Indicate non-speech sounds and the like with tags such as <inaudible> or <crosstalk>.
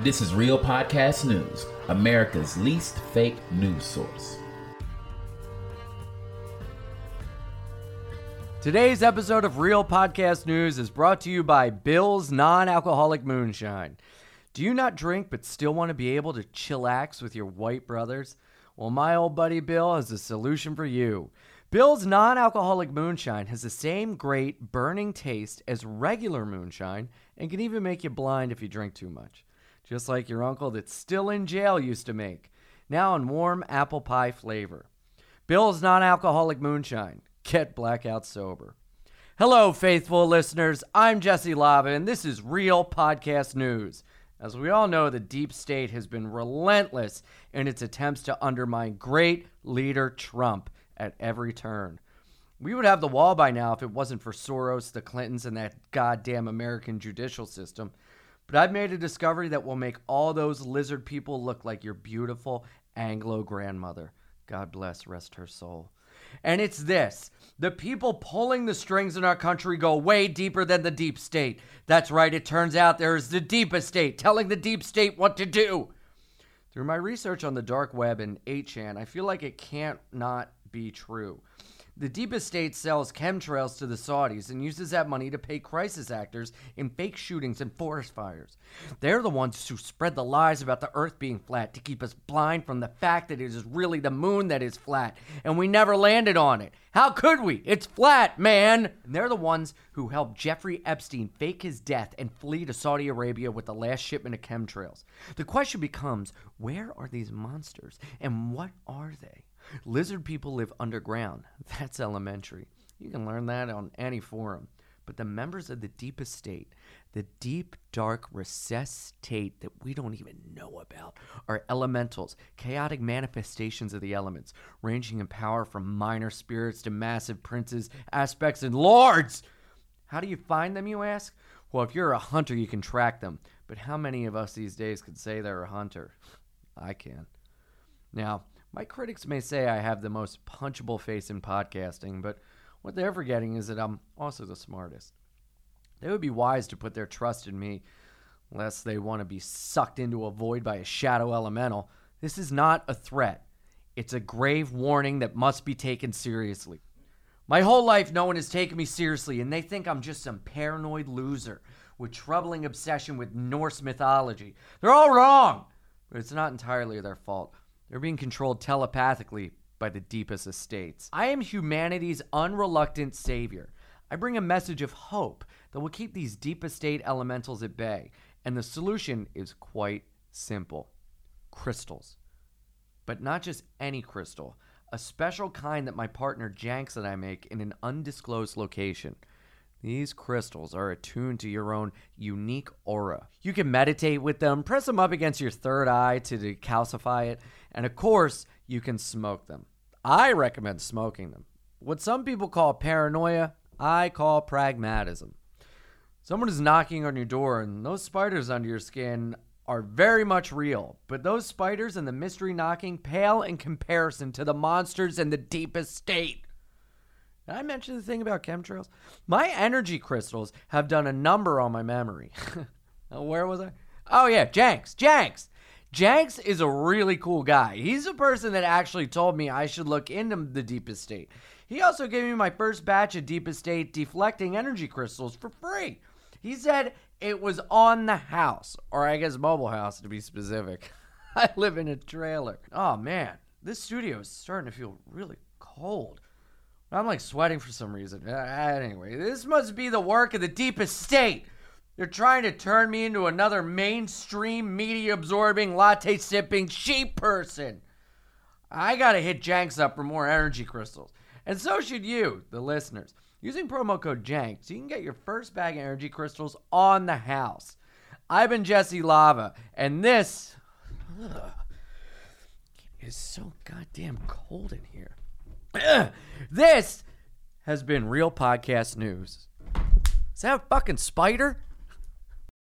This is Real Podcast News, America's least fake news source. Today's episode of Real Podcast News is brought to you by Bill's Non Alcoholic Moonshine. Do you not drink but still want to be able to chillax with your white brothers? Well, my old buddy Bill has a solution for you. Bill's non alcoholic moonshine has the same great burning taste as regular moonshine and can even make you blind if you drink too much. Just like your uncle that's still in jail used to make. Now in warm apple pie flavor. Bill's non alcoholic moonshine. Get blackout sober. Hello, faithful listeners. I'm Jesse Lavva, and this is Real Podcast News. As we all know, the deep state has been relentless in its attempts to undermine great leader Trump at every turn. We would have the wall by now if it wasn't for Soros, the Clintons, and that goddamn American judicial system. But I've made a discovery that will make all those lizard people look like your beautiful Anglo grandmother. God bless, rest her soul. And it's this the people pulling the strings in our country go way deeper than the deep state. That's right, it turns out there is the deepest state telling the deep state what to do. Through my research on the dark web and 8chan, I feel like it can't not be true. The deepest state sells chemtrails to the Saudis and uses that money to pay crisis actors in fake shootings and forest fires. They're the ones who spread the lies about the earth being flat to keep us blind from the fact that it is really the moon that is flat and we never landed on it. How could we? It's flat, man! And they're the ones who helped Jeffrey Epstein fake his death and flee to Saudi Arabia with the last shipment of chemtrails. The question becomes where are these monsters and what are they? Lizard people live underground. That's elementary. You can learn that on any forum. But the members of the deepest state, the deep, dark, recessed state that we don't even know about, are elementals, chaotic manifestations of the elements, ranging in power from minor spirits to massive princes, aspects, and lords. How do you find them, you ask? Well, if you're a hunter, you can track them. But how many of us these days could say they're a hunter? I can. Now, my critics may say I have the most punchable face in podcasting, but what they're forgetting is that I'm also the smartest. They would be wise to put their trust in me, lest they want to be sucked into a void by a shadow elemental. This is not a threat, it's a grave warning that must be taken seriously. My whole life, no one has taken me seriously, and they think I'm just some paranoid loser with troubling obsession with Norse mythology. They're all wrong, but it's not entirely their fault. They're being controlled telepathically by the deepest estates. I am humanity's unreluctant savior. I bring a message of hope that will keep these deep estate elementals at bay. And the solution is quite simple crystals. But not just any crystal, a special kind that my partner Janks and I make in an undisclosed location. These crystals are attuned to your own unique aura. You can meditate with them, press them up against your third eye to decalcify it, and of course, you can smoke them. I recommend smoking them. What some people call paranoia, I call pragmatism. Someone is knocking on your door, and those spiders under your skin are very much real, but those spiders and the mystery knocking pale in comparison to the monsters in the deepest state. Did I mention the thing about chemtrails? My energy crystals have done a number on my memory. <laughs> Where was I? Oh, yeah, Janks. Janks. Janks is a really cool guy. He's a person that actually told me I should look into the deepest state. He also gave me my first batch of deepest state deflecting energy crystals for free. He said it was on the house, or I guess mobile house to be specific. <laughs> I live in a trailer. Oh man, this studio is starting to feel really cold. I'm like sweating for some reason. Uh, anyway, this must be the work of the deepest state. They're trying to turn me into another mainstream media absorbing, latte sipping sheep person. I gotta hit Janks up for more energy crystals. And so should you, the listeners. Using promo code JANKS, you can get your first bag of energy crystals on the house. I've been Jesse Lavva, and this ugh, <sighs> is so goddamn cold in here. <clears throat> This has been Real Podcast News. Is that a fucking spider?